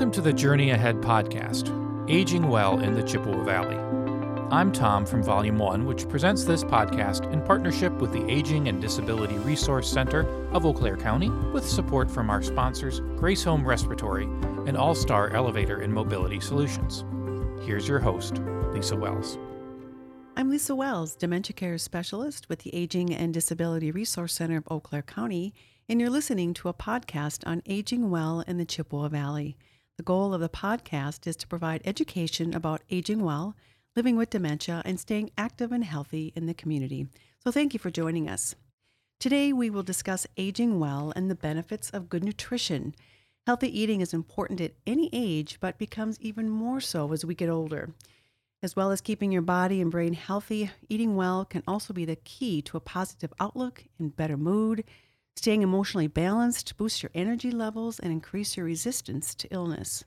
Welcome to the Journey Ahead podcast, Aging Well in the Chippewa Valley. I'm Tom from Volume 1, which presents this podcast in partnership with the Aging and Disability Resource Center of Eau Claire County, with support from our sponsors, Grace Home Respiratory and All Star Elevator and Mobility Solutions. Here's your host, Lisa Wells. I'm Lisa Wells, Dementia Care Specialist with the Aging and Disability Resource Center of Eau Claire County, and you're listening to a podcast on aging well in the Chippewa Valley. The goal of the podcast is to provide education about aging well, living with dementia, and staying active and healthy in the community. So, thank you for joining us. Today, we will discuss aging well and the benefits of good nutrition. Healthy eating is important at any age, but becomes even more so as we get older. As well as keeping your body and brain healthy, eating well can also be the key to a positive outlook and better mood Staying emotionally balanced boosts your energy levels and increase your resistance to illness.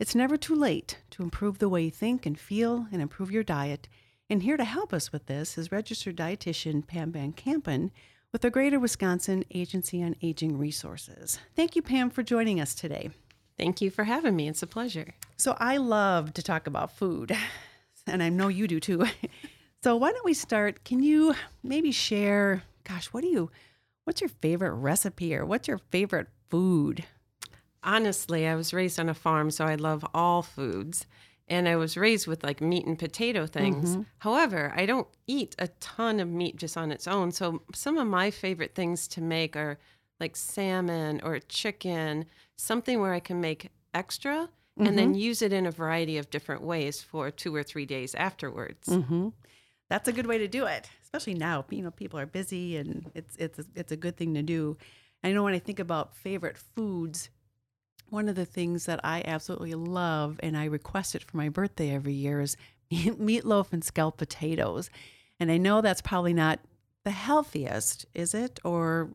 It's never too late to improve the way you think and feel and improve your diet. And here to help us with this is registered dietitian Pam Van Kampen with the Greater Wisconsin Agency on Aging Resources. Thank you, Pam, for joining us today. Thank you for having me. It's a pleasure. So, I love to talk about food, and I know you do too. so, why don't we start? Can you maybe share, gosh, what do you What's your favorite recipe or what's your favorite food? Honestly, I was raised on a farm, so I love all foods. And I was raised with like meat and potato things. Mm-hmm. However, I don't eat a ton of meat just on its own. So some of my favorite things to make are like salmon or chicken, something where I can make extra mm-hmm. and then mm-hmm. use it in a variety of different ways for two or three days afterwards. Mm-hmm. That's a good way to do it especially now, you know, people are busy and it's it's a, it's a good thing to do. And I know when I think about favorite foods, one of the things that I absolutely love and I request it for my birthday every year is meatloaf and scalloped potatoes. And I know that's probably not the healthiest, is it? Or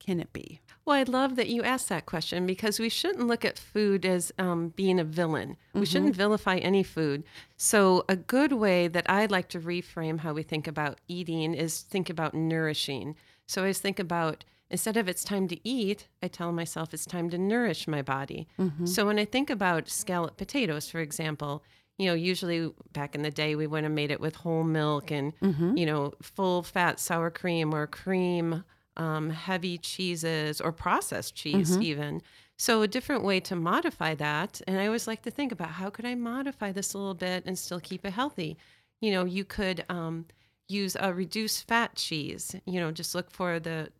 can it be? Well, I love that you asked that question because we shouldn't look at food as um, being a villain. Mm-hmm. We shouldn't vilify any food. So, a good way that I like to reframe how we think about eating is think about nourishing. So, I always think about instead of it's time to eat, I tell myself it's time to nourish my body. Mm-hmm. So, when I think about scalloped potatoes, for example, you know, usually back in the day, we would have made it with whole milk and, mm-hmm. you know, full fat sour cream or cream um, heavy cheeses or processed cheese, mm-hmm. even. So, a different way to modify that. And I always like to think about how could I modify this a little bit and still keep it healthy? You know, you could um, use a reduced fat cheese, you know, just look for the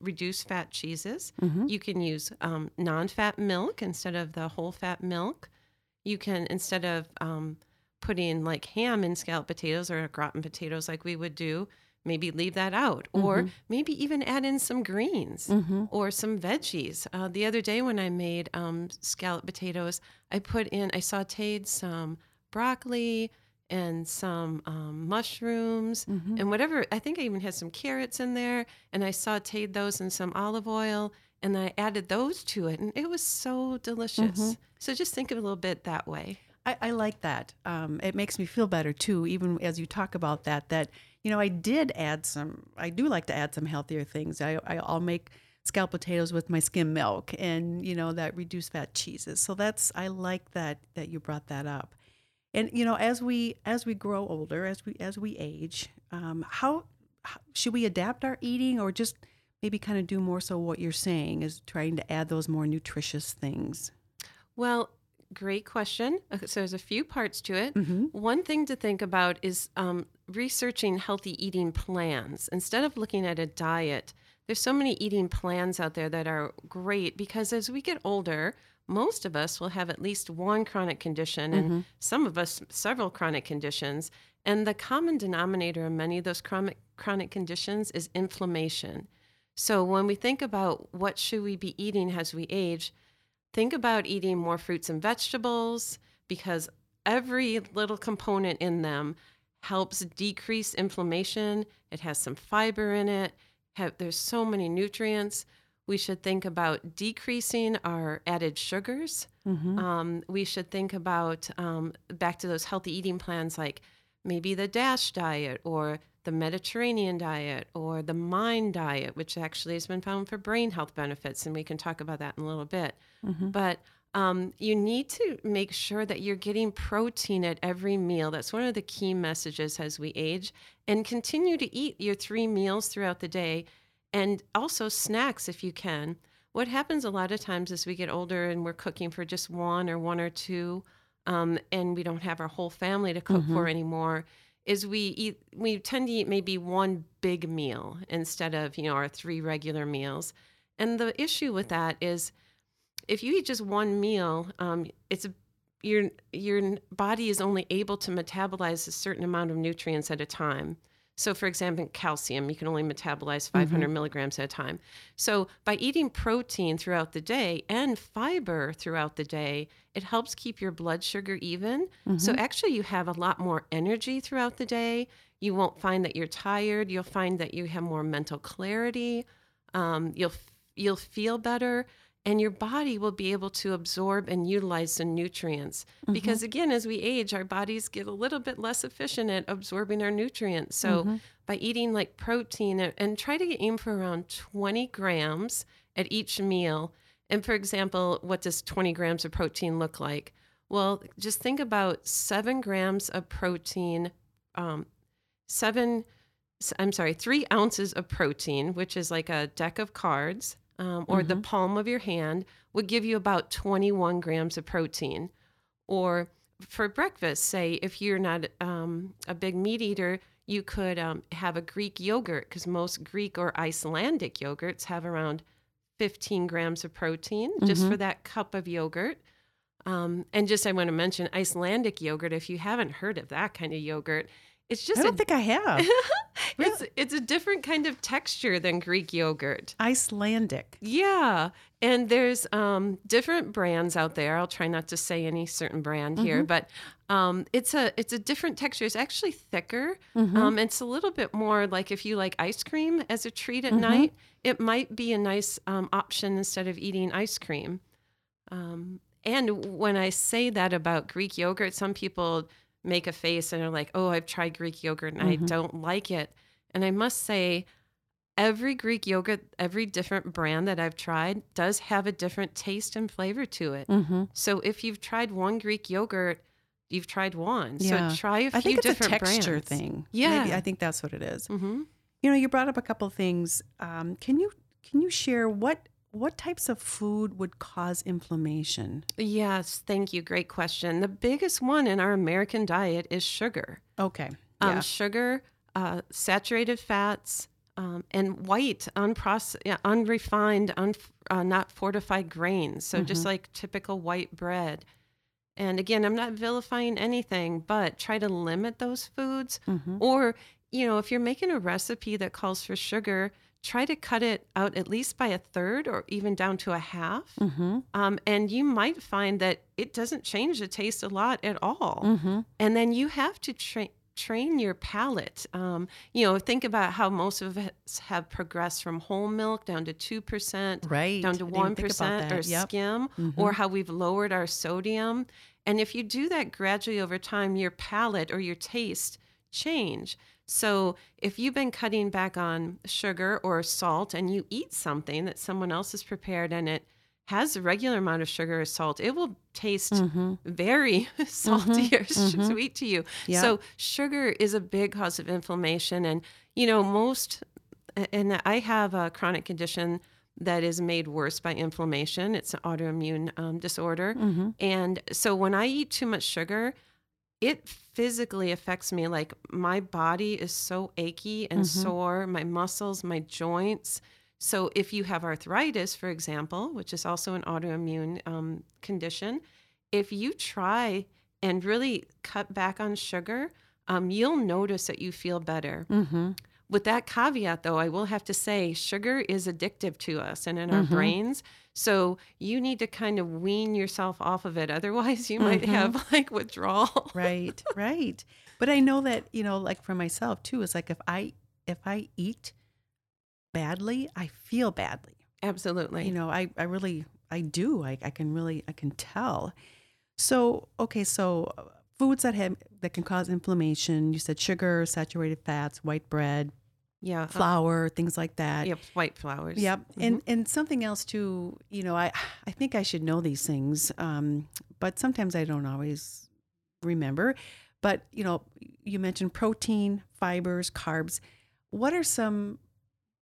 reduced fat cheeses. Mm-hmm. You can use um, non fat milk instead of the whole fat milk. You can, instead of um, putting like ham in scalloped potatoes or gratin potatoes like we would do, maybe leave that out mm-hmm. or maybe even add in some greens mm-hmm. or some veggies uh, the other day when i made um, scalloped potatoes i put in i sauteed some broccoli and some um, mushrooms mm-hmm. and whatever i think i even had some carrots in there and i sauteed those in some olive oil and i added those to it and it was so delicious mm-hmm. so just think of it a little bit that way I, I like that. Um, it makes me feel better too, even as you talk about that. That you know, I did add some. I do like to add some healthier things. I, I will make scalloped potatoes with my skim milk, and you know that reduced fat cheeses. So that's I like that that you brought that up. And you know, as we as we grow older, as we as we age, um, how, how should we adapt our eating, or just maybe kind of do more so what you're saying is trying to add those more nutritious things? Well, Great question. So there's a few parts to it. Mm-hmm. One thing to think about is um, researching healthy eating plans instead of looking at a diet. There's so many eating plans out there that are great because as we get older, most of us will have at least one chronic condition, and mm-hmm. some of us several chronic conditions. And the common denominator in many of those chronic chronic conditions is inflammation. So when we think about what should we be eating as we age, think about eating more fruits and vegetables because every little component in them helps decrease inflammation. It has some fiber in it. Have, there's so many nutrients. We should think about decreasing our added sugars. Mm-hmm. Um, we should think about um, back to those healthy eating plans like maybe the DASH diet or the Mediterranean diet or the MIND diet, which actually has been found for brain health benefits. And we can talk about that in a little bit. Mm-hmm. But um, you need to make sure that you're getting protein at every meal. That's one of the key messages as we age. And continue to eat your three meals throughout the day and also snacks if you can. What happens a lot of times as we get older and we're cooking for just one or one or two, um, and we don't have our whole family to cook Mm-hmm. for anymore, is we eat we tend to eat maybe one big meal instead of you know our three regular meals. And the issue with that is if you eat just one meal, um, it's a, your your body is only able to metabolize a certain amount of nutrients at a time. So, for example, calcium, you can only metabolize 500 milligrams at a time. So, by eating protein throughout the day and fiber throughout the day, it helps keep your blood sugar even. So, actually, you have a lot more energy throughout the day. You won't find that you're tired. You'll find that you have more mental clarity. Um, you'll you'll feel better and your body will be able to absorb and utilize the nutrients. Because again as we age our bodies get a little bit less efficient at absorbing our nutrients. So by eating like protein and, and try to aim for around 20 grams at each meal. And for example what does 20 grams of protein look like? Well just think about seven grams of protein um, seven I'm sorry, three ounces of protein, which is like a deck of cards um, or the palm of your hand, would give you about 21 grams of protein. Or for breakfast, say if you're not um, a big meat eater, you could um, have a Greek yogurt because most Greek or Icelandic yogurts have around 15 grams of protein just for that cup of yogurt. Um, and just I want to mention Icelandic yogurt. If you haven't heard of that kind of yogurt, it's just I a don't think I have. it's it's a different kind of texture than Greek yogurt. Icelandic. Yeah, and there's um, different brands out there. I'll try not to say any certain brand here, but um, it's a it's a different texture. It's actually thicker. Um, it's a little bit more like if you like ice cream as a treat at night, it might be a nice um, option instead of eating ice cream. Um, and when I say that about Greek yogurt, some people make a face and are like, "Oh, I've tried Greek yogurt and I don't like it." And I must say, every Greek yogurt, every different brand that I've tried does have a different taste and flavor to it. Mm-hmm. So if you've tried one Greek yogurt, you've tried one. Yeah. So try a few I think it's a texture brands. thing. Yeah. Maybe, I think that's what it is. hmm You know, you brought up a couple of things. Um, can you can you share what what types of food would cause inflammation? Yes, thank you. Great question. The biggest one in our American diet is sugar. Okay. Um, Yeah. Sugar, uh, saturated fats, um, and white, unprocessed, yeah, unrefined, un, uh, not fortified grains. So just like typical white bread. And again, I'm not vilifying anything, but try to limit those foods. Mm-hmm. Or, you know, if you're making a recipe that calls for sugar, try to cut it out at least by a third or even down to a half. Mm-hmm. Um, and you might find that it doesn't change the taste a lot at all. Mm-hmm. And then you have to train train your palate. Um, you know, think about how most of us have progressed from whole milk down to two percent, Right. down to I one think about percent, or. Yep. skim, Mhm. or how we've lowered our sodium. And if you do that gradually over time, your palate or your taste change. So if you've been cutting back on sugar or salt and you eat something that someone else has prepared and it has a regular amount of sugar or salt, it will taste Mm-hmm. very salty or s- mhm. sweet to you. Yeah. So sugar is a big cause of inflammation, and you know most. And I have a chronic condition that is made worse by inflammation. It's an autoimmune um, disorder, Mm-hmm. and so when I eat too much sugar, it physically affects me. Like my body is so achy and Mhm. sore, my muscles, my joints. So if you have arthritis, for example, which is also an autoimmune um, condition, if you try and really cut back on sugar, um, you'll notice that you feel better. Mm-hmm. With that caveat, though, I will have to say sugar is addictive to us and in our Mhm. brains. So you need to kind of wean yourself off of it. Otherwise, you might Mhm. have like withdrawal. Right. Right. But I know that you know, like for myself too, is like if I if I eat badly, I feel badly. Absolutely. you know i i really i do i, I can really i can tell so okay so uh, foods that have that can cause inflammation you said sugar saturated fats white bread Yeah. uh, flour, things like that. Yep. White flowers. Yep. And and something else too, you know, I I think I should know these things, um, but sometimes I don't always remember. But you know, you mentioned protein, fibers, carbs. What are some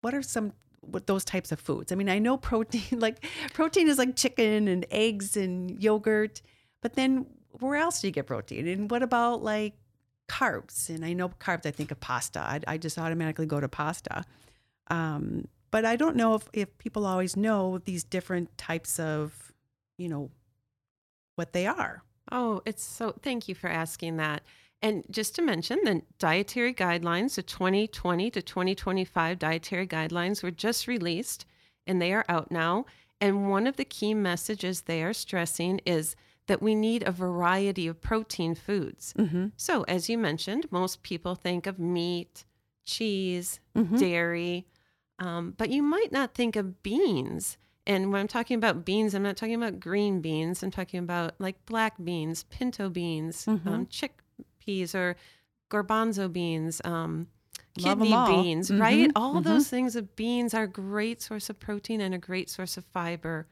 what are some what those types of foods? I mean, I know protein like protein is like chicken and eggs and yogurt, but then where else do you get protein? And what about like carbs? And I know carbs, I think of pasta. I, I just automatically go to pasta. Um, but I don't know if, if people always know these different types of, you know, what they are. Oh, it's so, thank you for asking that. And just to mention, the dietary guidelines, the 2020 to 2025 dietary guidelines were just released and they are out now. And one of the key messages they are stressing is that we need a variety of protein foods. Mm-hmm. So, as you mentioned, most people think of meat, cheese, Mhm. dairy, um, but you might not think of beans. And when I'm talking about beans, I'm not talking about green beans. I'm talking about like black beans, pinto beans, um, Mhm. chickpeas, or garbanzo beans, um, kidney beans, right? Mhm, All mhm. those things of beans are a great source of protein and a great source of fiber.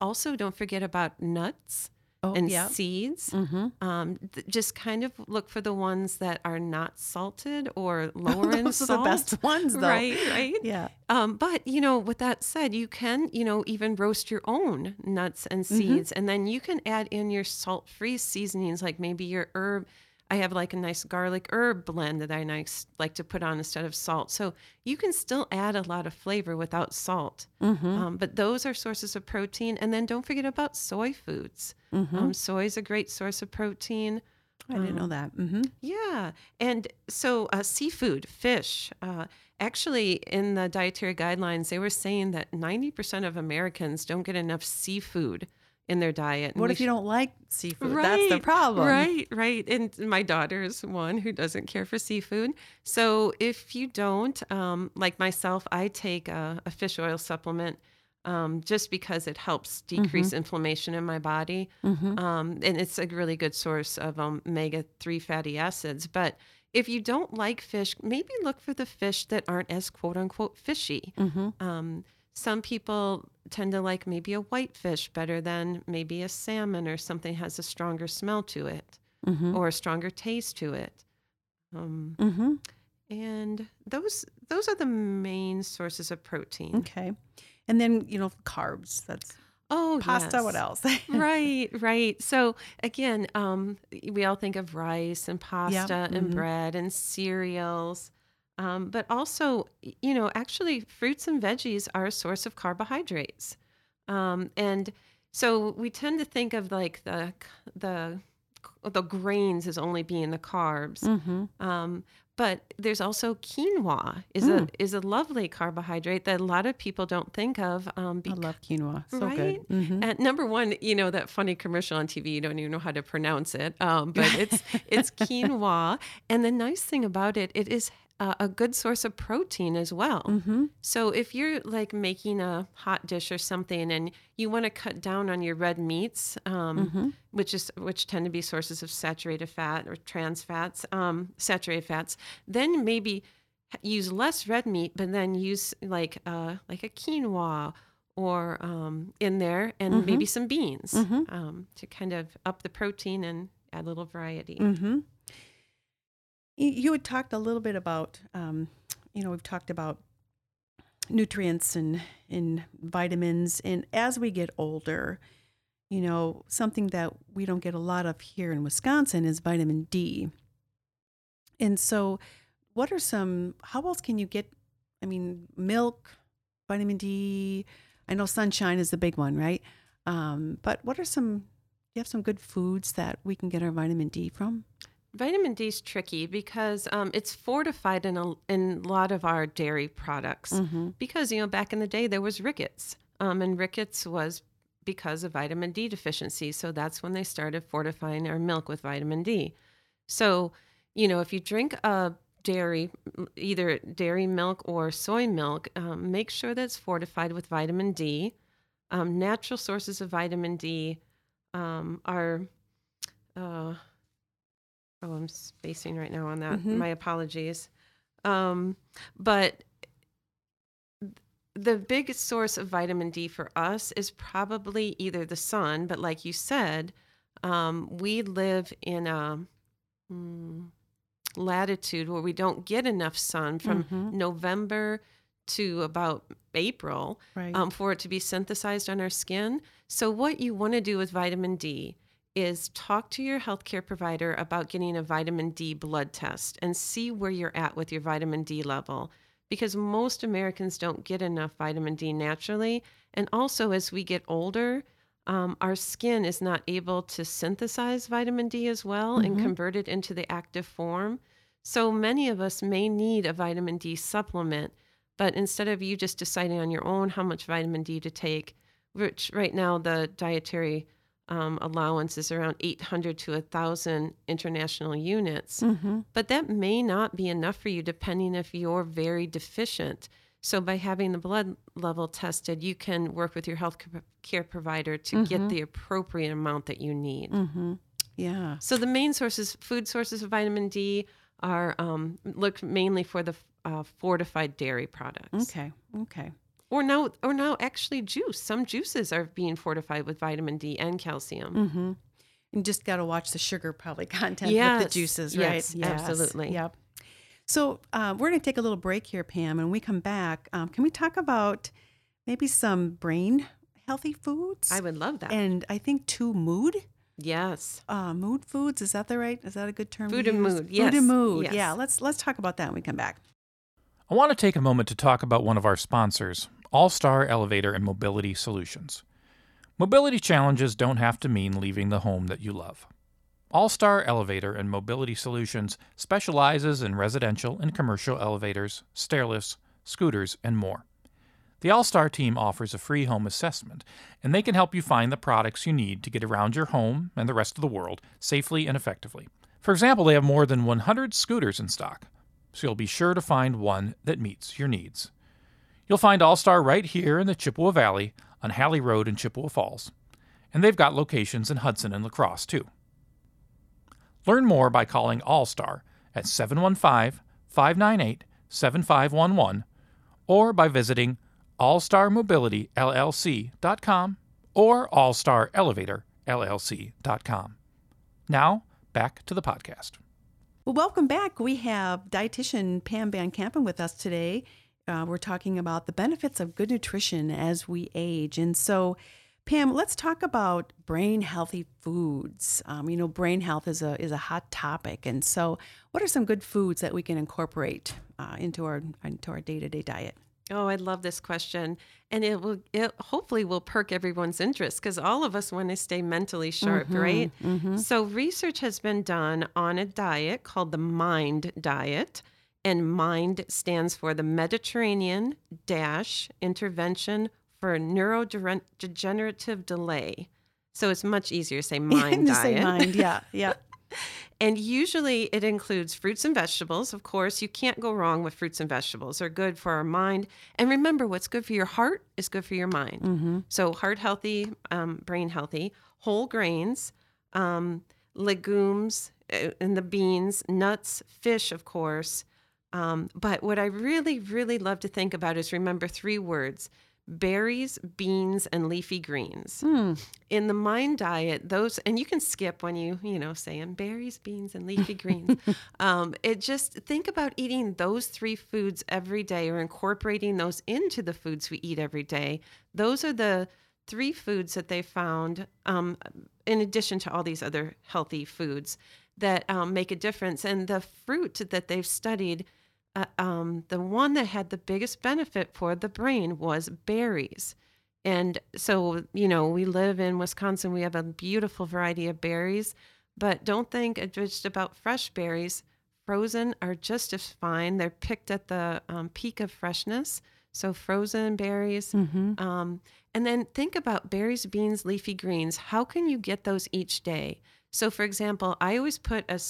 Also, don't forget about nuts Oh, and yeah. seeds. Mm-hmm. Um, th- just kind of look for the ones that are not salted or lower in Those are salt. the best ones, though. Right, right. Yeah. Um, but you know, with that said, you can, you know, even roast your own nuts and Mm-hmm. seeds, and then you can add in your salt-free seasonings, like maybe your herb. I have like a nice garlic herb blend that I nice like to put on instead of salt. So you can still add a lot of flavor without salt. Mm-hmm. Um, but those are sources of protein, and then don't forget about soy foods. Mm-hmm. Um, soy is a great source of protein. I didn't um, know that. Mm-hmm. Yeah. And so, uh, seafood, fish, uh, actually, in the dietary guidelines, they were saying that 90% of Americans don't get enough seafood in their diet. What if you sh- don't like seafood? That's the problem. Right, right. And my daughter's one who doesn't care for seafood. So if you don't, um, like myself, I take a, a fish oil supplement um, just because it helps decrease inflammation in my body. Mm-hmm. Um, and it's a really good source of omega 3 fatty acids. But if you don't like fish, maybe look for the fish that aren't as quote unquote fishy. Mm-hmm. Um, some people tend to like maybe a white fish better than maybe a salmon or something has a stronger smell to it Mm-hmm. or a stronger taste to it. Um, Mm-hmm. and those those are the main sources of protein. Okay. And then, you know, carbs. That's Oh, pasta. What else? right, right. So again, um, we all think of rice and pasta and mhm. bread and cereals, um, but also, you know, actually, fruits and veggies are a source of carbohydrates, um, and so we tend to think of like the the the grains as only being the carbs. mm-hmm. Um, but there's also quinoa is Mm. a is a lovely carbohydrate that a lot of people don't think of. Um, I love quinoa. So Right? good. Mm-hmm. and number one, you know that funny commercial on TV. You don't even know how to pronounce it, um, but it's it's quinoa. And the nice thing about it, it is uh, a good source of protein as well. Mm-hmm. So if you're like making a hot dish or something, and you want to cut down on your red meats, um, Mm-hmm. which is which tend to be sources of saturated fat or trans fats, um, saturated fats, then maybe use less red meat, but then use like uh, like a quinoa or um, in there, and Mhm. maybe some beans Mhm. um, to kind of up the protein and add a little variety. You had talked a little bit about, um, you know, we've talked about nutrients and, and vitamins. And as we get older, you know, something that we don't get a lot of here in Wisconsin is vitamin D. And so, what are some, how else can you get, I mean, milk, vitamin D? I know sunshine is the big one, right? Um, but what are some, you have some good foods that we can get our vitamin D from? Vitamin D is tricky because um, it's fortified in a in a lot of our dairy products. Mm-hmm. because you know back in the day there was rickets um, and rickets was because of vitamin d deficiency so that's when they started fortifying our milk with vitamin d so you know if you drink a dairy either dairy milk or soy milk um, make sure that it's fortified with vitamin d um, natural sources of vitamin d um, are uh, oh i'm spacing right now on that Mhm. my apologies Um, but the biggest source of vitamin D for us is probably either the sun, but like you said, um, we live in a mm, latitude where we don't get enough sun from Mhm. November to about April Right. um, for it to be synthesized on our skin. So, what you want to do with vitamin D is talk to your healthcare provider about getting a vitamin D blood test and see where you're at with your vitamin D level. Because most Americans don't get enough vitamin D naturally. And also, as we get older, um, our skin is not able to synthesize vitamin D as well and Mhm. convert it into the active form. So many of us may need a vitamin D supplement, but instead of you just deciding on your own how much vitamin D to take, which right now the dietary um, allowance is around 800 to 1,000 international units, mm-hmm. but that may not be enough for you depending if you're very deficient. So by having the blood level tested, you can work with your health care provider to Mm-hmm. get the appropriate amount that you need. Mm-hmm. Yeah. So the main sources, food sources of vitamin D, are um, look mainly for the uh, fortified dairy products. Okay. Okay. Or now, or now, actually, juice. Some juices are being fortified with vitamin D and calcium. Mm-hmm. And just got to watch the sugar probably content with the juices, right? yes, absolutely. Yep. So uh, we're going to take a little break here, Pam. And when we come back, um, can we talk about maybe some brain healthy foods? I would love that. and I think two mood. yes. Uh, mood foods is that the right? Is that a good term? to Food and use? mood, Food yes, and mood. yes. Yeah. Let's let's talk about that when we come back. I want to take a moment to talk about one of our sponsors, All Star Elevator and Mobility Solutions. Mobility challenges don't have to mean leaving the home that you love. All Star Elevator and Mobility Solutions specializes in residential and commercial elevators, stairlifts, scooters, and more. The All Star team offers a free home assessment, and they can help you find the products you need to get around your home and the rest of the world safely and effectively. For example, they have more than 100 scooters in stock, so you'll be sure to find one that meets your needs. You'll find All Star right here in the Chippewa Valley on Halley Road in Chippewa Falls, and they've got locations in Hudson and La Crosse too. Learn more by calling All Star at 715 598 7511 or by visiting allstarmobilityllc.com or allstarelevatorllc.com. Now, back to the podcast. Well, welcome back. We have dietitian Pam Van Kampen with us today. Uh, we're talking about the benefits of good nutrition as we age. And so, Pam, let's talk about brain healthy foods. Um, you know, brain health is a is a hot topic, and so, what are some good foods that we can incorporate uh, into our into our day to day diet? Oh, I love this question, and it will it hopefully will perk everyone's interest because all of us want to stay mentally sharp, right? So research has been done on a diet called the MIND diet, and MIND stands for the Mediterranean Dash Intervention for Neurodegenerative Delay. So it's much easier to say MIND to say mind, yeah, yeah. And usually it includes fruits and vegetables. Of course, you can't go wrong with fruits and vegetables. They're good for our mind. And remember, what's good for your heart is good for your mind. So, heart healthy, um, brain healthy, whole grains, um, legumes, uh, and the beans, nuts, fish, of course. Um, but what I really, really love to think about is remember three words berries, beans, and leafy greens. Hmm. in the mind diet those and you can skip when you you know say saying berries beans and leafy greens. Um, it just think about eating those three foods every day or incorporating those into the foods we eat every day. Those are the three foods that they found um, in addition to all these other healthy foods that um, make a difference. And the fruit that they've studied uh, um, the one that had the biggest benefit for the brain was berries and so, you know, we live in Wisconsin. We have a beautiful variety of berries, but don't think just about fresh berries. Frozen are just as fine. They're picked at the um, peak of freshness. So, frozen berries. Mm-hmm. Um, and then think about berries, beans, leafy greens. How can you get those each day? So, for example, I always put a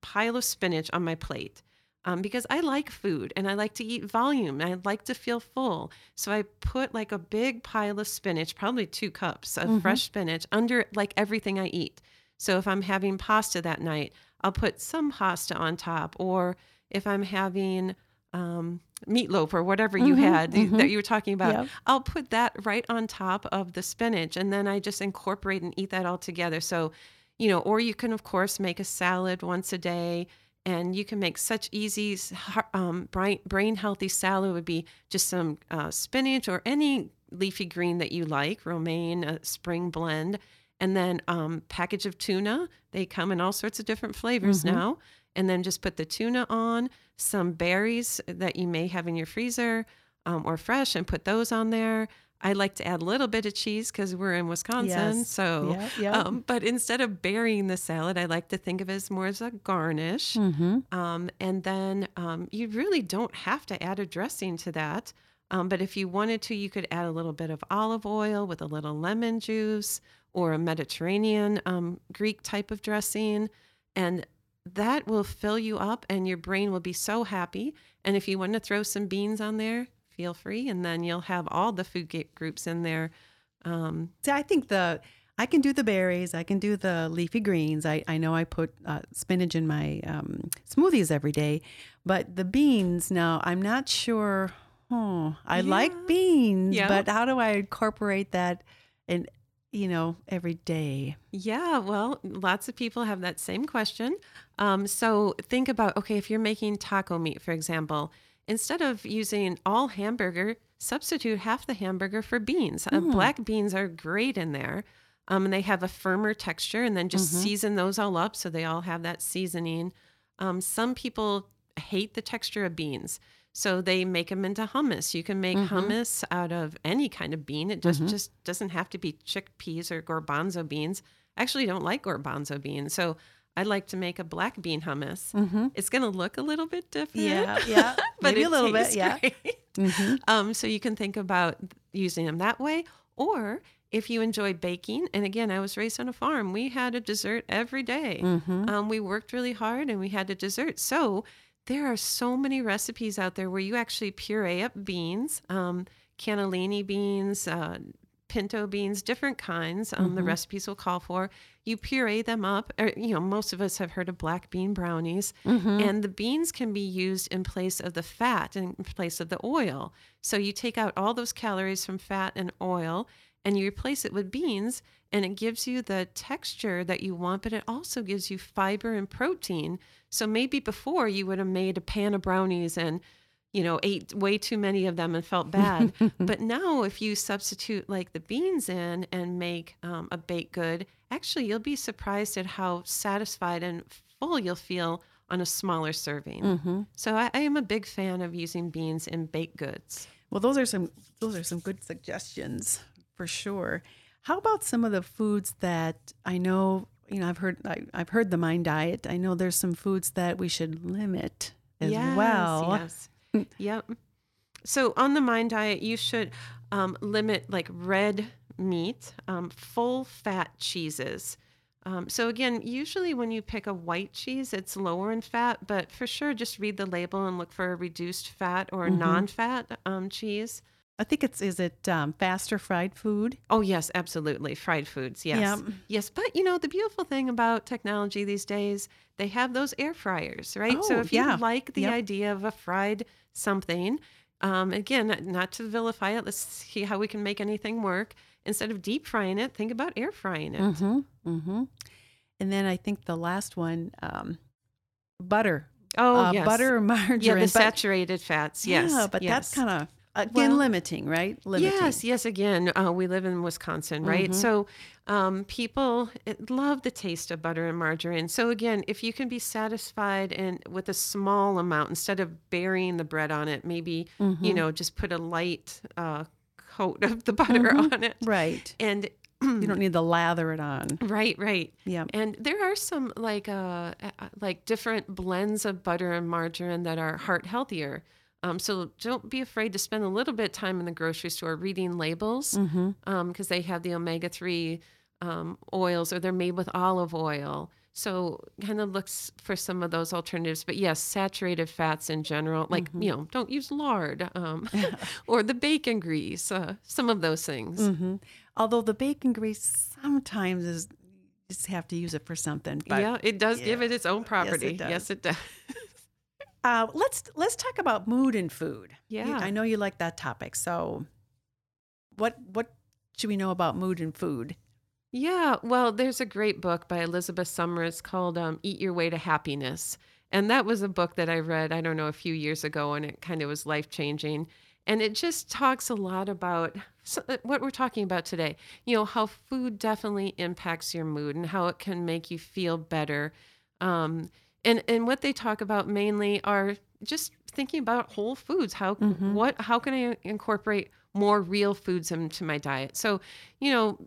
pile of spinach on my plate um, because I like food and I like to eat volume. And I like to feel full. So I put like a big pile of spinach, probably two cups of fresh spinach, under like everything I eat. So if I'm having pasta that night, I'll put some pasta on top. Or if I'm having um, meatloaf or whatever you had that you were talking about. Yep. I'll put that right on top of the spinach and then I just incorporate and eat that all together. So, you know, or you can, of course, make a salad once a day. And you can make such easy, um, brain, healthy salad would be just some uh, spinach or any leafy green that you like, romaine, a spring blend, and then um, package of tuna. They come in all sorts of different flavors now. And then just put the tuna on, some berries that you may have in your freezer um, or fresh, and put those on there. I like to add a little bit of cheese because we're in Wisconsin. Yes. So, Yeah, yeah. Um, but instead of burying the salad, I like to think of it as more as a garnish. Mm-hmm. Um, and then um, you really don't have to add a dressing to that. Um, but if you wanted to, you could add a little bit of olive oil with a little lemon juice or a Mediterranean um, Greek type of dressing. And that will fill you up, and your brain will be so happy. And if you want to throw some beans on there, feel free. And then you'll have all the food groups in there. Um, See, I think the I can do the berries. I can do the leafy greens. I, I know I put uh, spinach in my um, smoothies every day, but the beans. Now I'm not sure. Oh, I like beans, Yeah. but how do I incorporate that in you know every day? Yeah, well, lots of people have that same question. Um, so think about okay, if you're making taco meat, for example, instead of using all hamburger, substitute half the hamburger for beans. Uh, black beans are great in there. Um, and they have a firmer texture, and then just season those all up so they all have that seasoning. Um, some people hate the texture of beans, so they make them into hummus. You can make hummus out of any kind of bean. It just just doesn't have to be chickpeas or garbanzo beans. I actually don't like garbanzo beans, so I like to make a black bean hummus. It's going to look a little bit different. yeah, yeah, but maybe a little bit. Yeah, great. Um, so you can think about using them that way, or if you enjoy baking. And again, I was raised on a farm. We had a dessert every day. Um, we worked really hard, and we had a dessert. So there are so many recipes out there where you actually puree up beans, um, cannellini beans. Uh, Pinto beans, different kinds. Um, The recipes will call for. You puree them up. Or, you know, most of us have heard of black bean brownies, and the beans can be used in place of the fat, in place of the oil. So you take out all those calories from fat and oil, and you replace it with beans, and it gives you the texture that you want, but it also gives you fiber and protein. So maybe before you would have made a pan of brownies and you know, ate way too many of them and felt bad. but now, if you substitute like the beans in and make um, a baked good, actually, you'll be surprised at how satisfied and full you'll feel on a smaller serving. So, I, I am a big fan of using beans in baked goods. Well, those are some those are some good suggestions for sure. How about some of the foods that I know? You know, I've heard I, I've heard the mind diet. I know there's some foods that we should limit as Yes, well. Yes. Yep. So on the mind diet, you should um, limit like red meat, um, full fat cheeses. Um, so again, usually when you pick a white cheese, it's lower in fat, but for sure, just read the label and look for a reduced fat or Mm-hmm. non-fat um, cheese. I think it's is it um, fast or fried food? Oh yes, absolutely. Fried foods, yes. Yeah. Yes, but you know, the beautiful thing about technology these days, they have those air fryers, right? so Oh, if you like the Yep. idea of a fried something, um, again, not to vilify it, let's see how we can make anything work. Instead of deep frying it, think about air frying it. Mm-hmm. Mm-hmm. And then I think the last one, um, butter. Oh, uh, yes. butter or margarine. Yeah, the but- saturated fats. Yes. Yeah, but yes. that's kind of again Well, limiting, right? Limiting. Yes, yes. Again, uh, we live in Wisconsin, right? So um, people love the taste of butter and margarine. So again, if you can be satisfied and with a small amount instead of burying the bread on it, maybe you know just put a light uh, coat of the butter on it, Right. and You don't need to lather it on. right, right. Yeah. And there are some like uh, like different blends of butter and margarine that are heart healthier. Um, so don't be afraid to spend a little bit of time in the grocery store reading labels because Mm-hmm. they have the omega three um, oils or they're made with olive oil. So kind of looks for some of those alternatives. But yes, saturated fats in general, like Mm-hmm. you know, don't use lard um, or the bacon grease. Uh, some of those things. hmm Although the bacon grease sometimes is you just have to use it for something. But yeah, it does give it its own property. does. Yes, it does. Uh, let's let's talk about mood and food. Yeah. I know you like that topic. So, what what should we know about mood and food? Yeah, well, there's a great book by Elizabeth Summers called um, Eat Your Way to Happiness. And that was a book that I read, I don't know, a few years ago, and it kind of was life changing. And it just talks a lot about uh, what we're talking about today. You know, how food definitely impacts your mood and how it can make you feel better. Um, and, and what they talk about mainly are just thinking about whole foods. How what how can I incorporate more real foods into my diet? So, you know,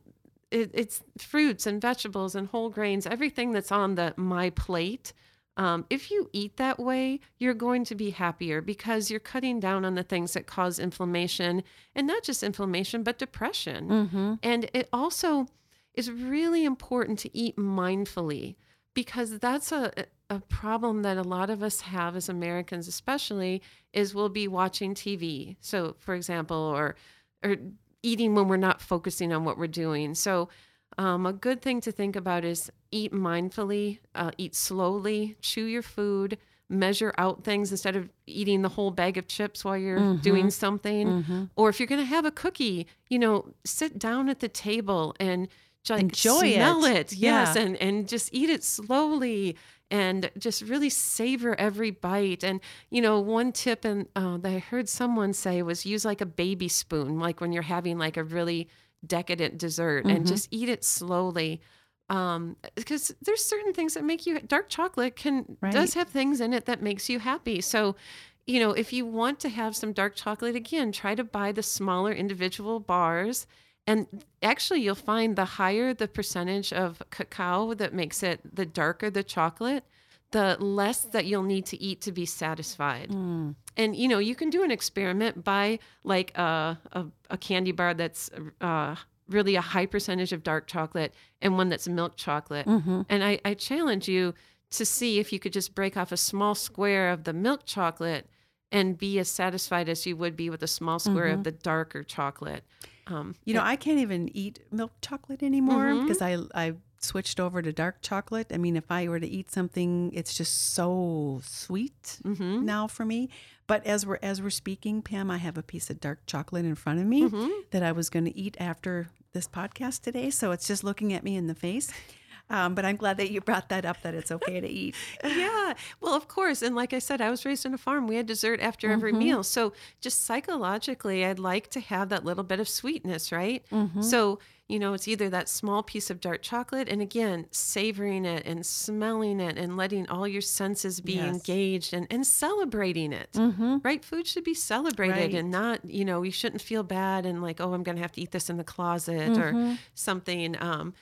it, it's fruits and vegetables and whole grains, everything that's on the my plate. Um, if you eat that way, you're going to be happier because you're cutting down on the things that cause inflammation and not just inflammation, but depression. Mm-hmm. And it also is really important to eat mindfully because that's a, a problem that a lot of us have as Americans, especially, is we'll be watching TV. So, for example, or or eating when we're not focusing on what we're doing. So, um, a good thing to think about is eat mindfully, uh, eat slowly, chew your food, measure out things instead of eating the whole bag of chips while you're doing something. Mm-hmm. Or if you're going to have a cookie, you know, sit down at the table and just Enjoy smell it. it. Yes, Yeah. and and just eat it slowly and just really savor every bite. And you know, one tip and uh, that I heard someone say was use like a baby spoon, like when you're having like a really decadent dessert, and Mhm. just eat it slowly. Um, because there's certain things that make you dark chocolate can Right. does have things in it that makes you happy. So you know, if you want to have some dark chocolate, again, try to buy the smaller individual bars. And actually, you'll find the higher the percentage of cacao that makes it, the darker the chocolate, the less that you'll need to eat to be satisfied. Mm. And you know, you can do an experiment by like a a, a candy bar that's uh, really a high percentage of dark chocolate and one that's milk chocolate. Mm-hmm. And I, I challenge you to see if you could just break off a small square of the milk chocolate and be as satisfied as you would be with a small square Mhm. of the darker chocolate. Um, You know, I can't even eat milk chocolate anymore Mhm. because I I switched over to dark chocolate. I mean, if I were to eat something, it's just so sweet mhm. now for me. But as we're as we're speaking, Pam, I have a piece of dark chocolate in front of me Mhm. that I was going to eat after this podcast today. So it's just looking at me in the face. Um, but I'm glad that you brought that up. That it's okay to eat. yeah. Well, of course. And like I said, I was raised on a farm. We had dessert after every Mhm. meal. So just psychologically, I'd like to have that little bit of sweetness, right? Mhm. So, you know, it's either that small piece of dark chocolate and again, savoring it and smelling it and letting all your senses be Yes. engaged and, and celebrating it. Mm-hmm. Right? Food should be celebrated Right. and not, you know, you shouldn't feel bad and like, oh, I'm going to have to eat this in the closet or Mhm. something. Um,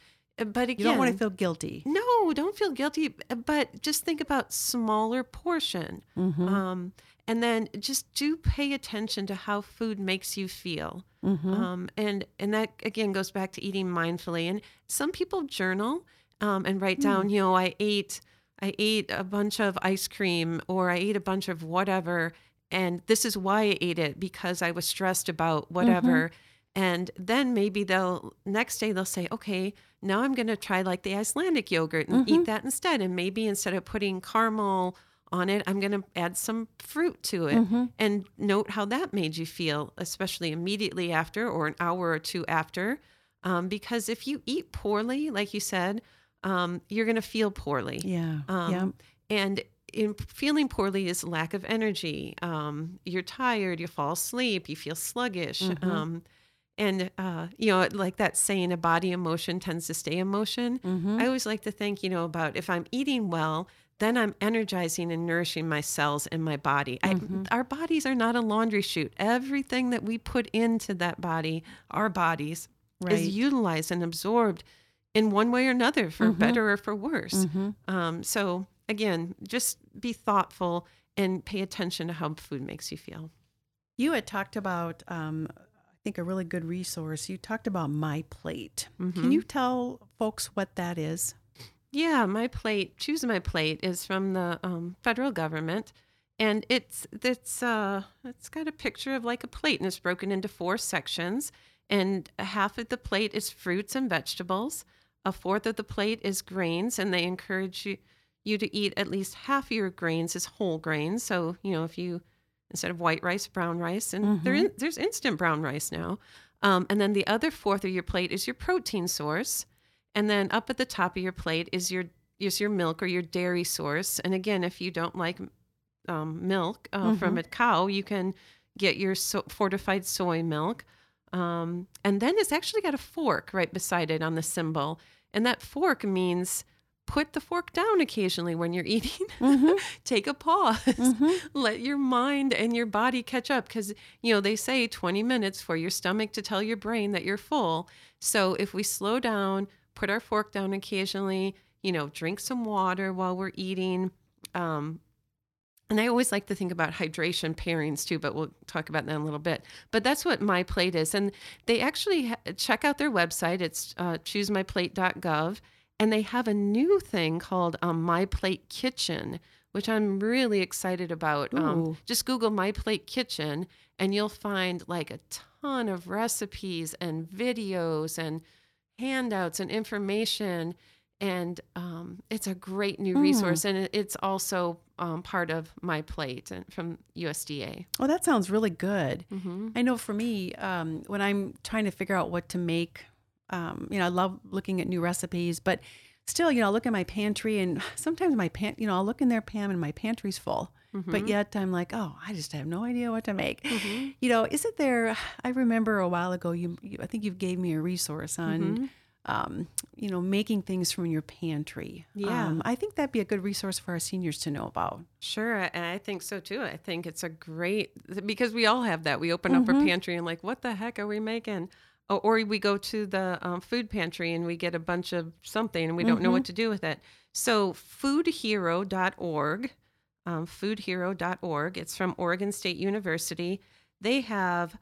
but again, You don't want to feel guilty. no, don't feel guilty, but just think about smaller portion. Mm-hmm. Um, and then just do pay attention to how food makes you feel. Mm-hmm. Um, and and that again goes back to eating mindfully. And some people journal um, and write down, you know, I ate I ate a bunch of ice cream or I ate a bunch of whatever, and this is why I ate it because I was stressed about whatever. And then maybe they'll next day they'll say, okay, now I'm going to try like the Icelandic yogurt and eat that instead. And maybe instead of putting caramel on it, I'm going to add some fruit to it Mm-hmm. and note how that made you feel, especially immediately after or an hour or two after. Um, because if you eat poorly, like you said, um, you're going to feel poorly. Yeah. Um, yeah. And in feeling poorly is lack of energy. Um, you're tired, you fall asleep, you feel sluggish. Mhm. And, uh, you know, like that saying, a body in motion tends to stay emotion. Mm-hmm. I always like to think, you know, about if I'm eating well, then I'm energizing and nourishing my cells and my body. Mhm. I, our bodies are not a laundry chute. Everything that we put into that body, our bodies, right. is utilized and absorbed in one way or another for Mhm. better or for worse. mm-hmm. Um, so again, just be thoughtful and pay attention to how food makes you feel. You had talked about, um, think, a really good resource. You talked about My Plate. Can Mhm. you tell folks what that is? Yeah, my plate, choose my plate is from the um, federal government, and it's it's uh it's got a picture of like a plate, and it's broken into four sections, and half of the plate is fruits and vegetables, a fourth of the plate is grains, and they encourage you you to eat at least half of your grains as whole grains. So, you know, if you instead of white rice, brown rice, and Mm-hmm. there in, there's instant brown rice now. Um, and then the other fourth of your plate is your protein source, and then up at the top of your plate is your is your milk or your dairy source. And again, if you don't like um, milk uh, from a cow, you can get your so- fortified soy milk. Um, and then it's actually got a fork right beside it on the symbol. And that fork means put the fork down occasionally when you're eating. Take a pause. Let your mind and your body catch up because, you know, they say 20 minutes for your stomach to tell your brain that you're full. So if we slow down, put our fork down occasionally, you know, drink some water while we're eating. Um, and I always like to think about hydration pairings too, but we'll talk about that in a little bit. But that's what My Plate is. And they actually ha- check out their website. It's uh, choosemyplate.gov. And they have a new thing called um, My Plate Kitchen, which I'm really excited about. Um, just Google My Plate Kitchen, and you'll find like a ton of recipes and videos and handouts and information. And um, it's a great new resource, and it's also um, part of my plate and from USDA. Well, that sounds really good. Mm-hmm. I know for me, um, when I'm trying to figure out what to make, um, you know, I love looking at new recipes, but still, you know, I look at my pantry and sometimes my pan, you know, I'll look in there, Pam, and my pantry's full. But yet I'm like, oh, I just have no idea what to make. You know, isn't there? I remember a while ago, you, you I think you gave me a resource on, um, you know, making things from your pantry. Yeah. um, I think that'd be a good resource for our seniors to know about. Sure, and I think so too. I think it's a great because we all have that. We open up our pantry and like, what the heck are we making? Or, or we go to the um, food pantry and we get a bunch of something and we don't know what to do with it. So foodhero.org, um, foodhero.org. It's from Oregon State University. They have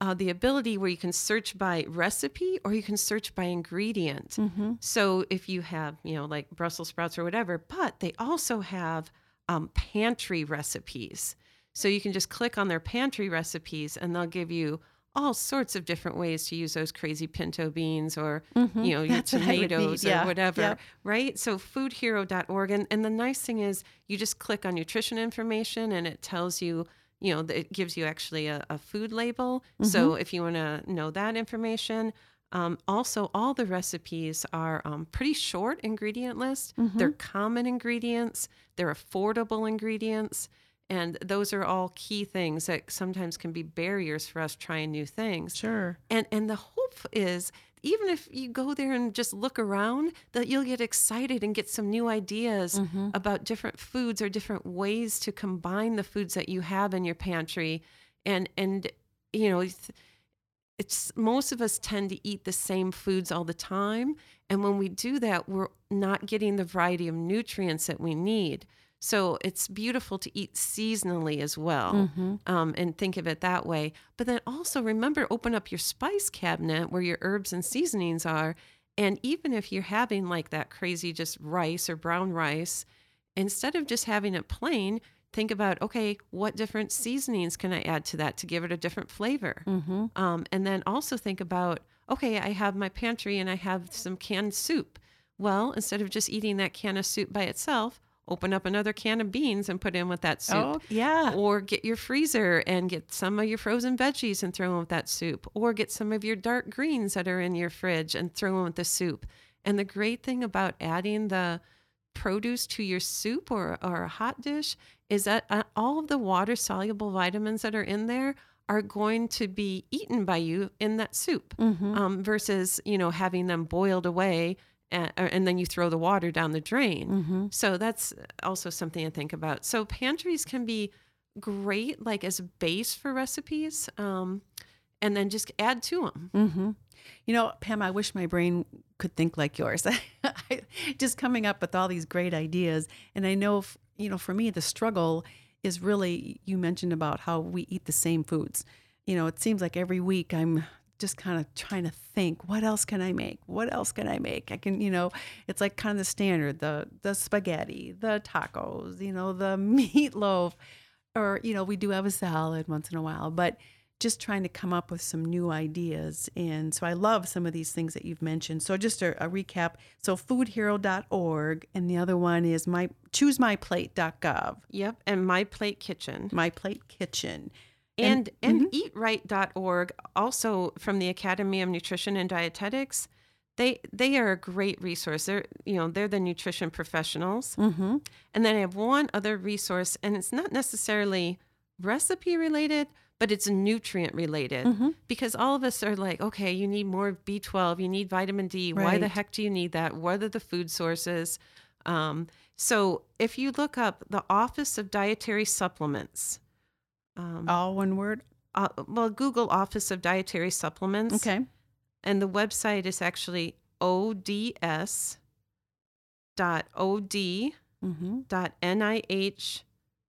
uh, the ability where you can search by recipe or you can search by ingredient. So if you have, you know, like Brussels sprouts or whatever, but they also have um, pantry recipes. So you can just click on their pantry recipes and they'll give you all sorts of different ways to use those crazy pinto beans or, you know, your Mm-hmm. That's what tomatoes yeah, or whatever, right? So foodhero.org. And, and the nice thing is you just click on nutrition information and it tells you, you know, it gives you actually a, a food label. So Mm-hmm. if you want to know that information, um, also, all the recipes are um, pretty short ingredient list. Mm-hmm. They're common ingredients, they're affordable ingredients. And those are all key things that sometimes can be barriers for us trying new things. Sure. And and the hope is even if you go there and just look around, that you'll get excited and get some new ideas mm-hmm. about different foods or different ways to combine the foods that you have in your pantry. And and you know, it's, it's most of us tend to eat the same foods all the time, and when we do that, we're not getting the variety of nutrients that we need. So it's beautiful to eat seasonally as well, um, and think of it that way. But then also remember, open up your spice cabinet where your herbs and seasonings are, and even if you're having like that crazy just rice or brown rice, instead of just having it plain, think about okay, what different seasonings can I add to that to give it a different flavor? Um, and then also think about okay, I have my pantry and I have some canned soup. Well, instead of just eating that can of soup by itself, open up another can of beans and put in with that soup. Oh, yeah. Or get your freezer and get some of your frozen veggies and throw in with that soup. Or get some of your dark greens that are in your fridge and throw in with the soup. And the great thing about adding the produce to your soup or, or a hot dish is that uh, all of the water soluble vitamins that are in there are going to be eaten by you in that soup um, versus you know having them boiled away and, and then you throw the water down the drain so that's also something to think about so pantries can be great like as a base for recipes um, and then just add to them Mm-hmm. You know, Pam, I wish my brain could think like yours. Just coming up with all these great ideas. And I know, f- you know, for me, the struggle is really, you mentioned about how we eat the same foods. You know, it seems like every week I'm just kind of trying to think, what else can I make? What else can I make? I can, you know, it's like kind of the standard, the the spaghetti, the tacos, you know, the meatloaf, or you know, we do have a salad once in a while, but just trying to come up with some new ideas. And so I love some of these things that you've mentioned. So just a, a recap. So foodhero.org and the other one is my choosemyplate.gov. Yep, and My Plate Kitchen. My Plate Kitchen. And and, and eatright.org also from the Academy of Nutrition and Dietetics. They they are a great resource. They're you know, they're the nutrition professionals. Mm-hmm. And then I have one other resource and it's not necessarily recipe related, but it's nutrient related Mm-hmm. because all of us are like, okay, you need more B12, you need vitamin D. Why the heck do you need that? What are the food sources? Um, so if you look up the Office of Dietary Supplements, um, All one word. uh, well, Google Office of Dietary Supplements. Okay. And the website is actually ods dot od Mm-hmm. dot nih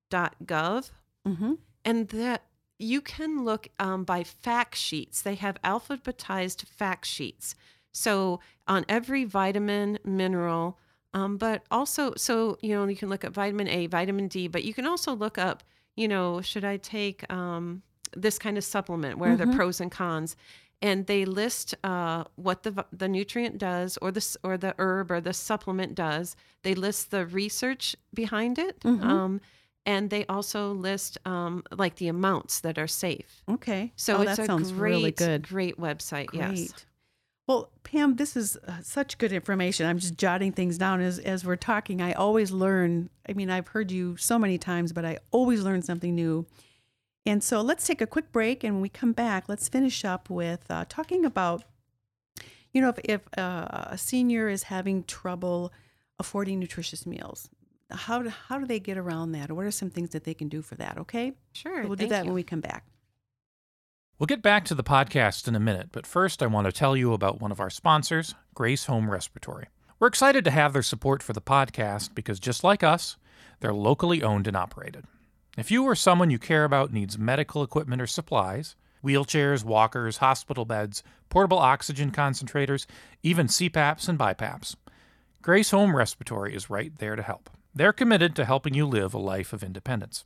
dot gov Mm-hmm. and that you can look um, by fact sheets. They have alphabetized fact sheets. So on every vitamin, mineral, um, but also, so, you know, you can look at vitamin A, vitamin D, but you can also look up, you know, should I take um, this kind of supplement? Where are the pros and cons? And they list uh, what the the nutrient does, or the or the herb or the supplement does. They list the research behind it, um, and they also list um, like the amounts that are safe. Okay. So oh, it's that a sounds great, really good. great website. Great. Yes. Well, Pam, this is uh, such good information. I'm just jotting things down as as we're talking. I always learn. I mean, I've heard you so many times, but I always learn something new. And so let's take a quick break, and when we come back, let's finish up with uh, talking about, you know, if, if uh, a senior is having trouble affording nutritious meals, how do, how do they get around that, or what are some things that they can do for that? Okay, Sure. So we'll do that you. when we come back. We'll get back to the podcast in a minute, but first I want to tell you about one of our sponsors, Grace Home Respiratory. We're excited to have their support for the podcast because just like us, they're locally owned and operated. If you or someone you care about needs medical equipment or supplies, wheelchairs, walkers, hospital beds, portable oxygen concentrators, even CPAPs and BiPAPs, Grace Home Respiratory is right there to help. They're committed to helping you live a life of independence.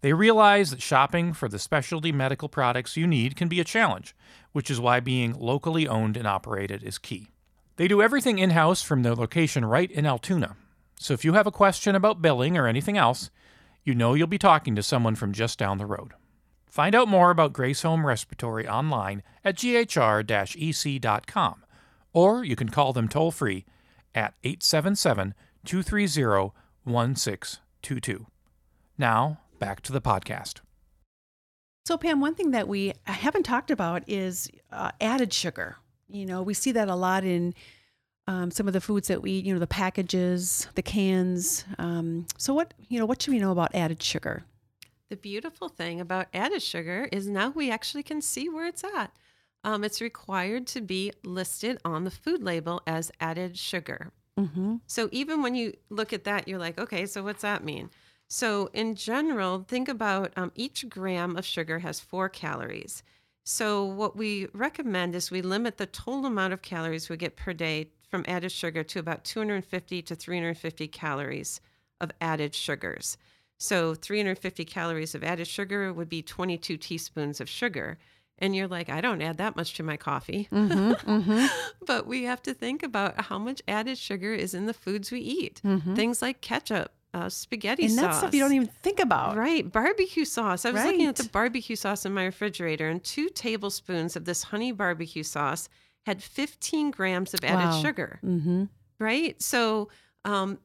They realize that shopping for the specialty medical products you need can be a challenge, which is why being locally owned and operated is key. They do everything in house from their location right in Altoona. So if you have a question about billing or anything else, you know you'll be talking to someone from just down the road. Find out more about Grace Home Respiratory online at ghr ec.com, or you can call them toll free at 877 230 1622. Now, back to the podcast. So, Pam, one thing that we haven't talked about is uh, added sugar. You know, we see that a lot in um, some of the foods that we eat. You know, the packages, the cans. Um, so, what you know, what should we know about added sugar? The beautiful thing about added sugar is now we actually can see where it's at. Um, it's required to be listed on the food label as added sugar. Mm-hmm. So even when you look at that, you're like, okay, so what's that mean? So in general, think about um, each gram of sugar has four calories. So what we recommend is we limit the total amount of calories we get per day from added sugar to about 250 to 350 calories of added sugars. So 350 calories of added sugar would be 22 teaspoons of sugar. And you're like, I don't add that much to my coffee. Mm-hmm. Mm-hmm. but we have to think about how much added sugar is in the foods we eat. Mhm. Things like ketchup, uh, spaghetti And sauce. that's stuff you don't even think about. Right, barbecue sauce. I was looking at the barbecue sauce in my refrigerator, and two tablespoons of this honey barbecue sauce had 15 grams of added Wow. sugar. Mm-hmm. Right, so um,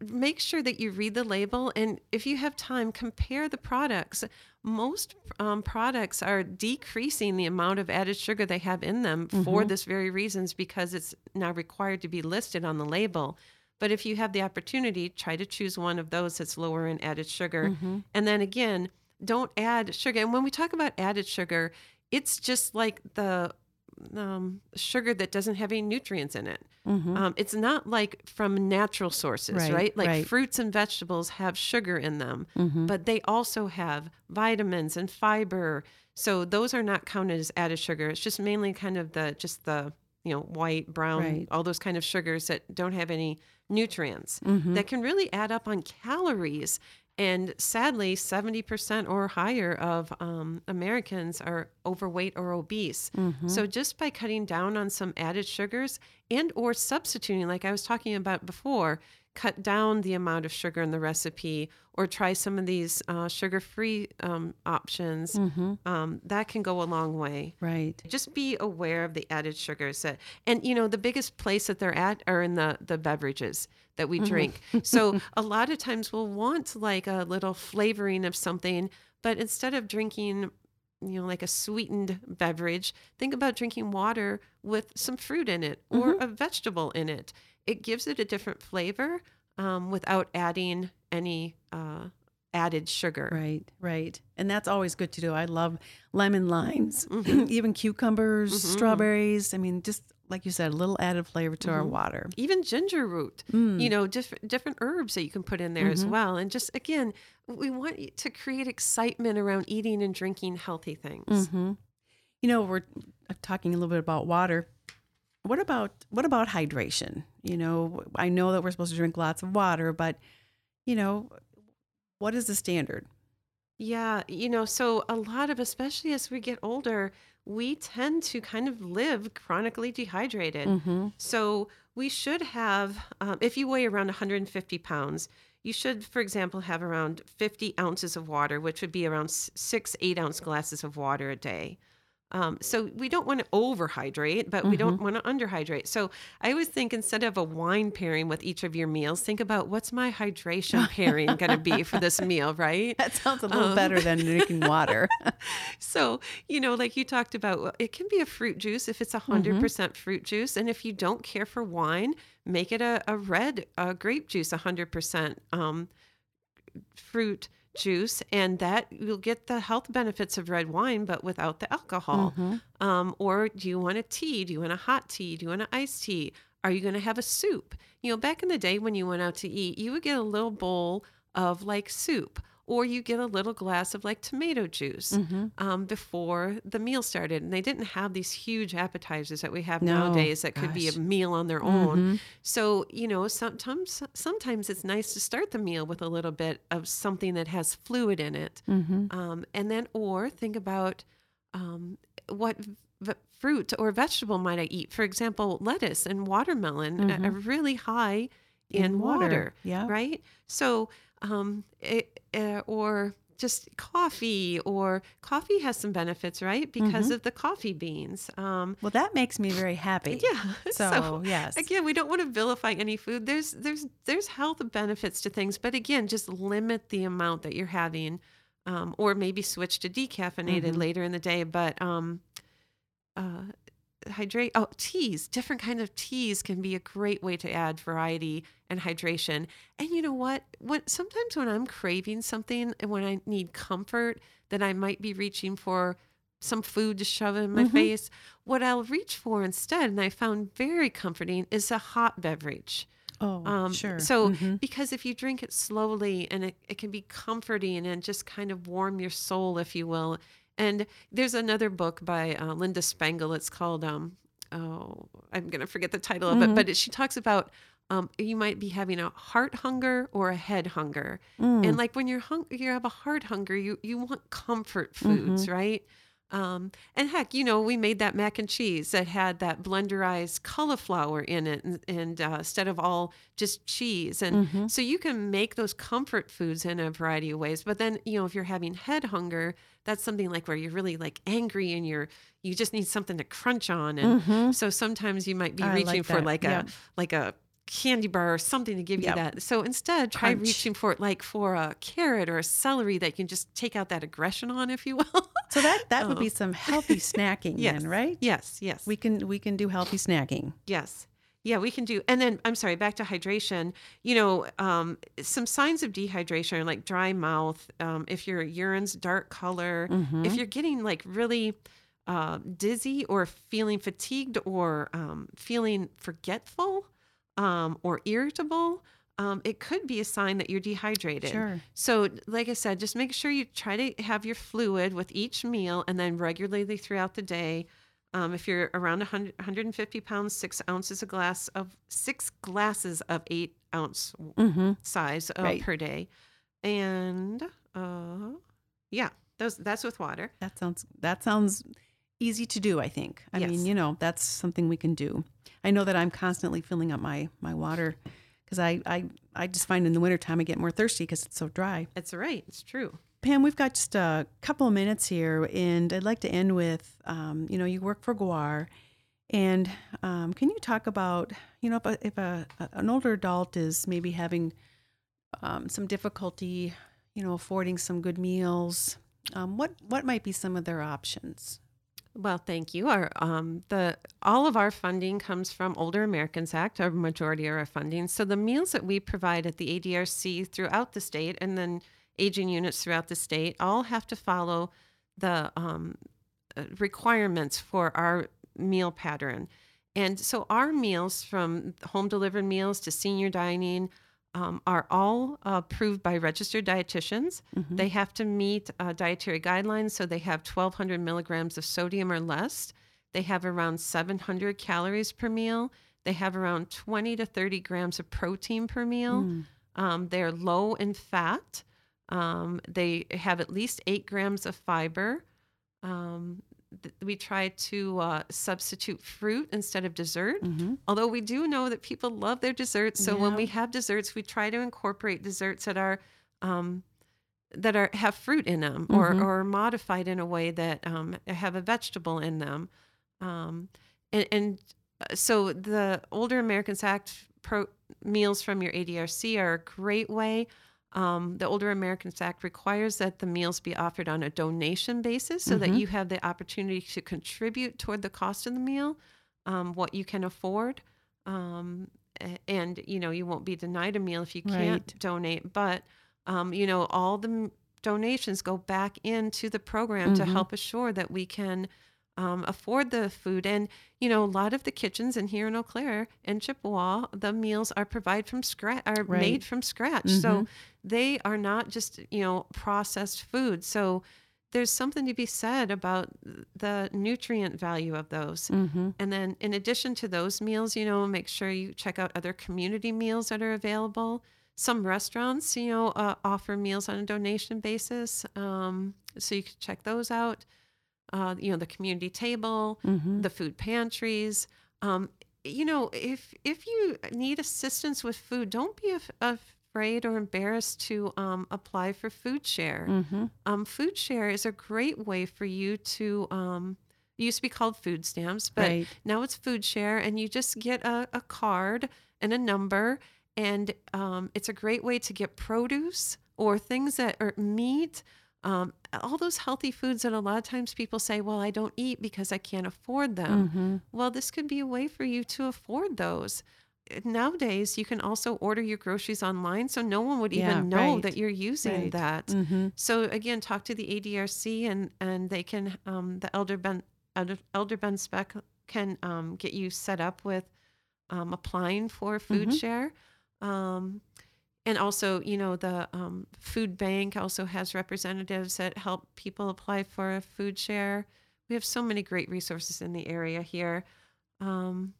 make sure that you read the label, and if you have time, compare the products. Most um, products are decreasing the amount of added sugar they have in them for this very reasons because it's now required to be listed on the label. But if you have the opportunity, try to choose one of those that's lower in added sugar. And then again, don't add sugar. And when we talk about added sugar, it's just like the um, sugar that doesn't have any nutrients in it. Mm-hmm. Um, it's not like from natural sources, Right, right? Like right. fruits and vegetables have sugar in them, Mm-hmm. but they also have vitamins and fiber. So those are not counted as added sugar. It's just mainly kind of the just the you know white, brown, Right. all those kind of sugars that don't have any nutrients Mm-hmm. that can really add up on calories. And sadly, 70% or higher of um, Americans are overweight or obese. Mm-hmm. So just by cutting down on some added sugars and or substituting, like I was talking about before, cut down the amount of sugar in the recipe or try some of these uh, sugar-free um, options, Mm-hmm. um, that can go a long way. Right. Just be aware of the added sugars that, and you know, the biggest place that they're at are in the the beverages that we drink. so a lot of times we'll want like a little flavoring of something, but instead of drinking, you know, like a sweetened beverage, think about drinking water with some fruit in it or a vegetable in it. It gives it a different flavor um, without adding any uh, added sugar. Right, right. And that's always good to do. I love lemon limes, Mm-hmm. even cucumbers, strawberries. I mean, just like you said, a little added flavor to Mm-hmm. our water. even ginger root, Mm. you know, different different herbs that you can put in there Mm-hmm. as well. And just again, we want to create excitement around eating and drinking healthy things. hmm You know, we're talking a little bit about water. What about what about hydration? You know, I know that we're supposed to drink lots of water, but you know, what is the standard? Yeah, you know, so a lot of especially as we get older, we tend to kind of live chronically dehydrated. Mm-hmm. So we should have, um, if you weigh around 150 pounds, you should, for example, have around 50 ounces of water, which would be around six, eight ounce glasses of water a day. Um, so we don't want to overhydrate, but we don't want to underhydrate. So I always think instead of a wine pairing with each of your meals, think about what's my hydration pairing going to be for this meal, right? That sounds a little Um, better than drinking water. So, you know, like you talked about, well, it can be a fruit juice if it's a 100% fruit juice. And if you don't care for wine, make it a, a red uh, grape juice, 100% um, fruit juice. And that you'll get the health benefits of red wine, but without the alcohol. Um, or do you want a tea? Do you want a hot tea? Do you want an iced tea? Are you going to have a soup? You know, back in the day when you went out to eat, you would get a little bowl of like soup, or you get a little glass of like tomato juice Mm-hmm. um, before the meal started. And they didn't have these huge appetizers that we have No, nowadays that could be a meal on their own. So, you know, sometimes sometimes it's nice to start the meal with a little bit of something that has fluid in it. Mm-hmm. Um, and then, or think about um, what v- fruit or vegetable might I eat? For example, lettuce and watermelon are- are really high in, In water, water, yeah. right? So, um, it, uh, or just coffee, or coffee has some benefits, right? Because of the coffee beans. Um, Well, that makes me very happy. yeah. So, yes. Again, we don't want to vilify any food. There's there's there's health benefits to things, but again, just limit the amount that you're having, um, or maybe switch to decaffeinated Mm-hmm. later in the day. But um, uh, hydrate. Oh, teas. Different kind of teas can be a great way to add variety and hydration. And you know what? When sometimes when I'm craving something and when I need comfort, that I might be reaching for some food to shove in my face. What I'll reach for instead, and I found very comforting, is a hot beverage. Oh, Um, sure. So, Mhm. because if you drink it slowly and it, it can be comforting and just kind of warm your soul, if you will. And there's another book by uh, Linda Spangle. It's called, um, oh, I'm going to forget the title of it, but it, she talks about um, you might be having a heart hunger or a head hunger. And like when you're hung- you have a heart hunger, you, you want comfort foods, right? Um, and heck, you know, we made that mac and cheese that had that blenderized cauliflower in it, and, and uh, instead of all just cheese. And so you can make those comfort foods in a variety of ways. But then, you know, if you're having head hunger, that's something like where you're really like angry and you're you just need something to crunch on. And so sometimes you might be Mm-hmm. I like reaching for like yeah. a like a candy bar or something to give Yep. you that. So instead, try Crunch. reaching for it like for a carrot or a celery that you can just take out that aggression on, if you will. so that that would Oh. be some healthy snacking Yes. then, right? yes, yes, We can we can do healthy snacking. yes. Yeah, we can do. And then I'm sorry, back to hydration. You know, um, some signs of dehydration are like dry mouth. Um, if your urine's dark color, Mm-hmm. if you're getting like really uh, dizzy or feeling fatigued or um, feeling forgetful um, or irritable, um, it could be a sign that you're dehydrated. Sure. So, like I said, just make sure you try to have your fluid with each meal and then regularly throughout the day. Um, if you're around 100, 150 pounds, six ounces a glass of six glasses of eight ounce Mm-hmm. size uh, Right. per day. and uh, yeah, those that's with water. That sounds that sounds easy to do. I think. I Yes. mean, you know, that's something we can do. I know that I'm constantly filling up my my water because I, I I just find in the wintertime I get more thirsty because it's so dry. That's right. It's true. Pam, we've got just a couple of minutes here, and I'd like to end with, um, you know, you work for GWAAR, and um, can you talk about, you know, if, a, if a, an older adult is maybe having um, some difficulty, you know, affording some good meals, um, what what might be some of their options? Well, thank you. Our um, the all of our funding comes from Older Americans Act. Our majority of our funding. So the meals that we provide at the ADRC throughout the state, and then aging units throughout the state, all have to follow the um, uh, requirements for our meal pattern. And so our meals, from home delivered meals to senior dining, um, are all approved by registered dietitians. They have to meet uh, dietary guidelines, so they have 1,200 milligrams of sodium or less. They have around 700 calories per meal. They have around 20 to 30 grams of protein per meal. Um, they're low in fat. Um, they have at least eight grams of fiber. Th- we try to uh, substitute fruit instead of dessert. Although we do know that people love their desserts, so when we have desserts, we try to incorporate desserts that are um, that are have fruit in them or Mhm. or modified in a way that um, have a vegetable in them. Um, and, and uh, so the Older Americans Act pro- meals from your ADRC are a great way. Um, the Older Americans Act requires that the meals be offered on a donation basis so that Mhm. you have the opportunity to contribute toward the cost of the meal, um, what you can afford. Um, and, you know, you won't be denied a meal if you can't Right. donate. But, um, you know, all the donations go back into the program to Mhm. help assure that we can um, afford the food. And, you know, a lot of the kitchens in here in Eau Claire and Chippewa, the meals are provided from scratch, are Right. made from scratch. So they are not just, you know, processed food. So there's something to be said about the nutrient value of those. Mm-hmm. And then in addition to those meals, you know, make sure you check out other community meals that are available. Some restaurants, you know, uh, offer meals on a donation basis. Um, so you can check those out. Uh, you know, the community table, Mm-hmm. the food pantries. Um, you know, if if you need assistance with food, don't be af- afraid or embarrassed to um, apply for food share. Mm-hmm. Um, food share is a great way for you to. Um, it used to be called food stamps, but Right. now it's food share, and you just get a, a card and a number, and um, it's a great way to get produce or things that are meat. Um, all those healthy foods that a lot of times people say, well, I don't eat because I can't afford them. Mm-hmm. Well, this could be a way for you to afford those. Nowadays, you can also order your groceries online, so no one would Yeah, even know right. that you're using Right. that. Mm-hmm. So again, talk to the ADRC, and and they can um, the elder ben elder, ben spec can um, get you set up with um, applying for food Mhm. share. And also, you know, the um, food bank also has representatives that help people apply for a food share. We have so many great resources in the area here. Um,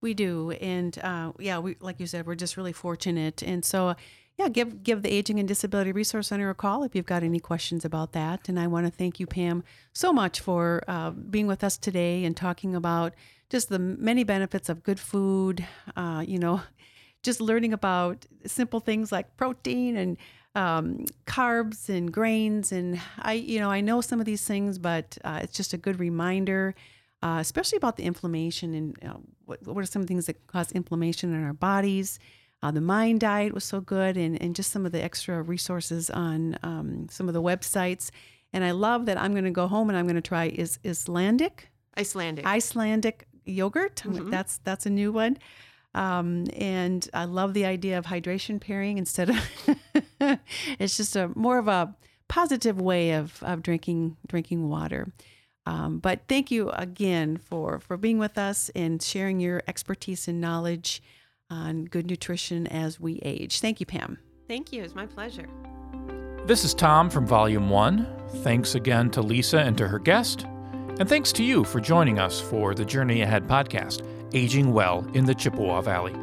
We do, and uh, yeah, we like you said, we're just really fortunate, and so yeah, give give the Aging and Disability Resource Center a call if you've got any questions about that. And I want to thank you, Pam, so much for uh, being with us today and talking about just the many benefits of good food. Uh, you know, just learning about simple things like protein and um, carbs and grains. And I, you know, I know some of these things, but uh, it's just a good reminder uh, especially about the inflammation and you know, what, what are some things that cause inflammation in our bodies. Uh, the mind diet was so good, and, and just some of the extra resources on um, some of the websites. And I love that I'm going to go home and I'm going to try is Icelandic Icelandic. Icelandic yogurt. Mhm. That's that's a new one. Um, and I love the idea of hydration pairing instead of it's just a more of a positive way of, of drinking drinking water. Um, but thank you again for for being with us and sharing your expertise and knowledge on good nutrition as we age. Thank you, Pam. Thank you. It's my pleasure. This is Tom from Volume 1. Thanks again to Lisa and to her guest. And thanks to you for joining us for the Journey Ahead podcast, Aging Well in the Chippewa Valley.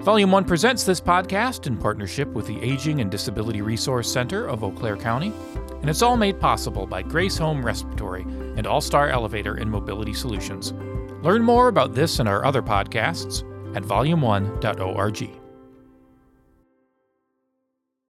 Volume 1 presents this podcast in partnership with the Aging and Disability Resource Center of Eau Claire County, and it's all made possible by Grace Home Respiratory and All Star Elevator and Mobility Solutions. Learn more about this and our other podcasts at volume1.org.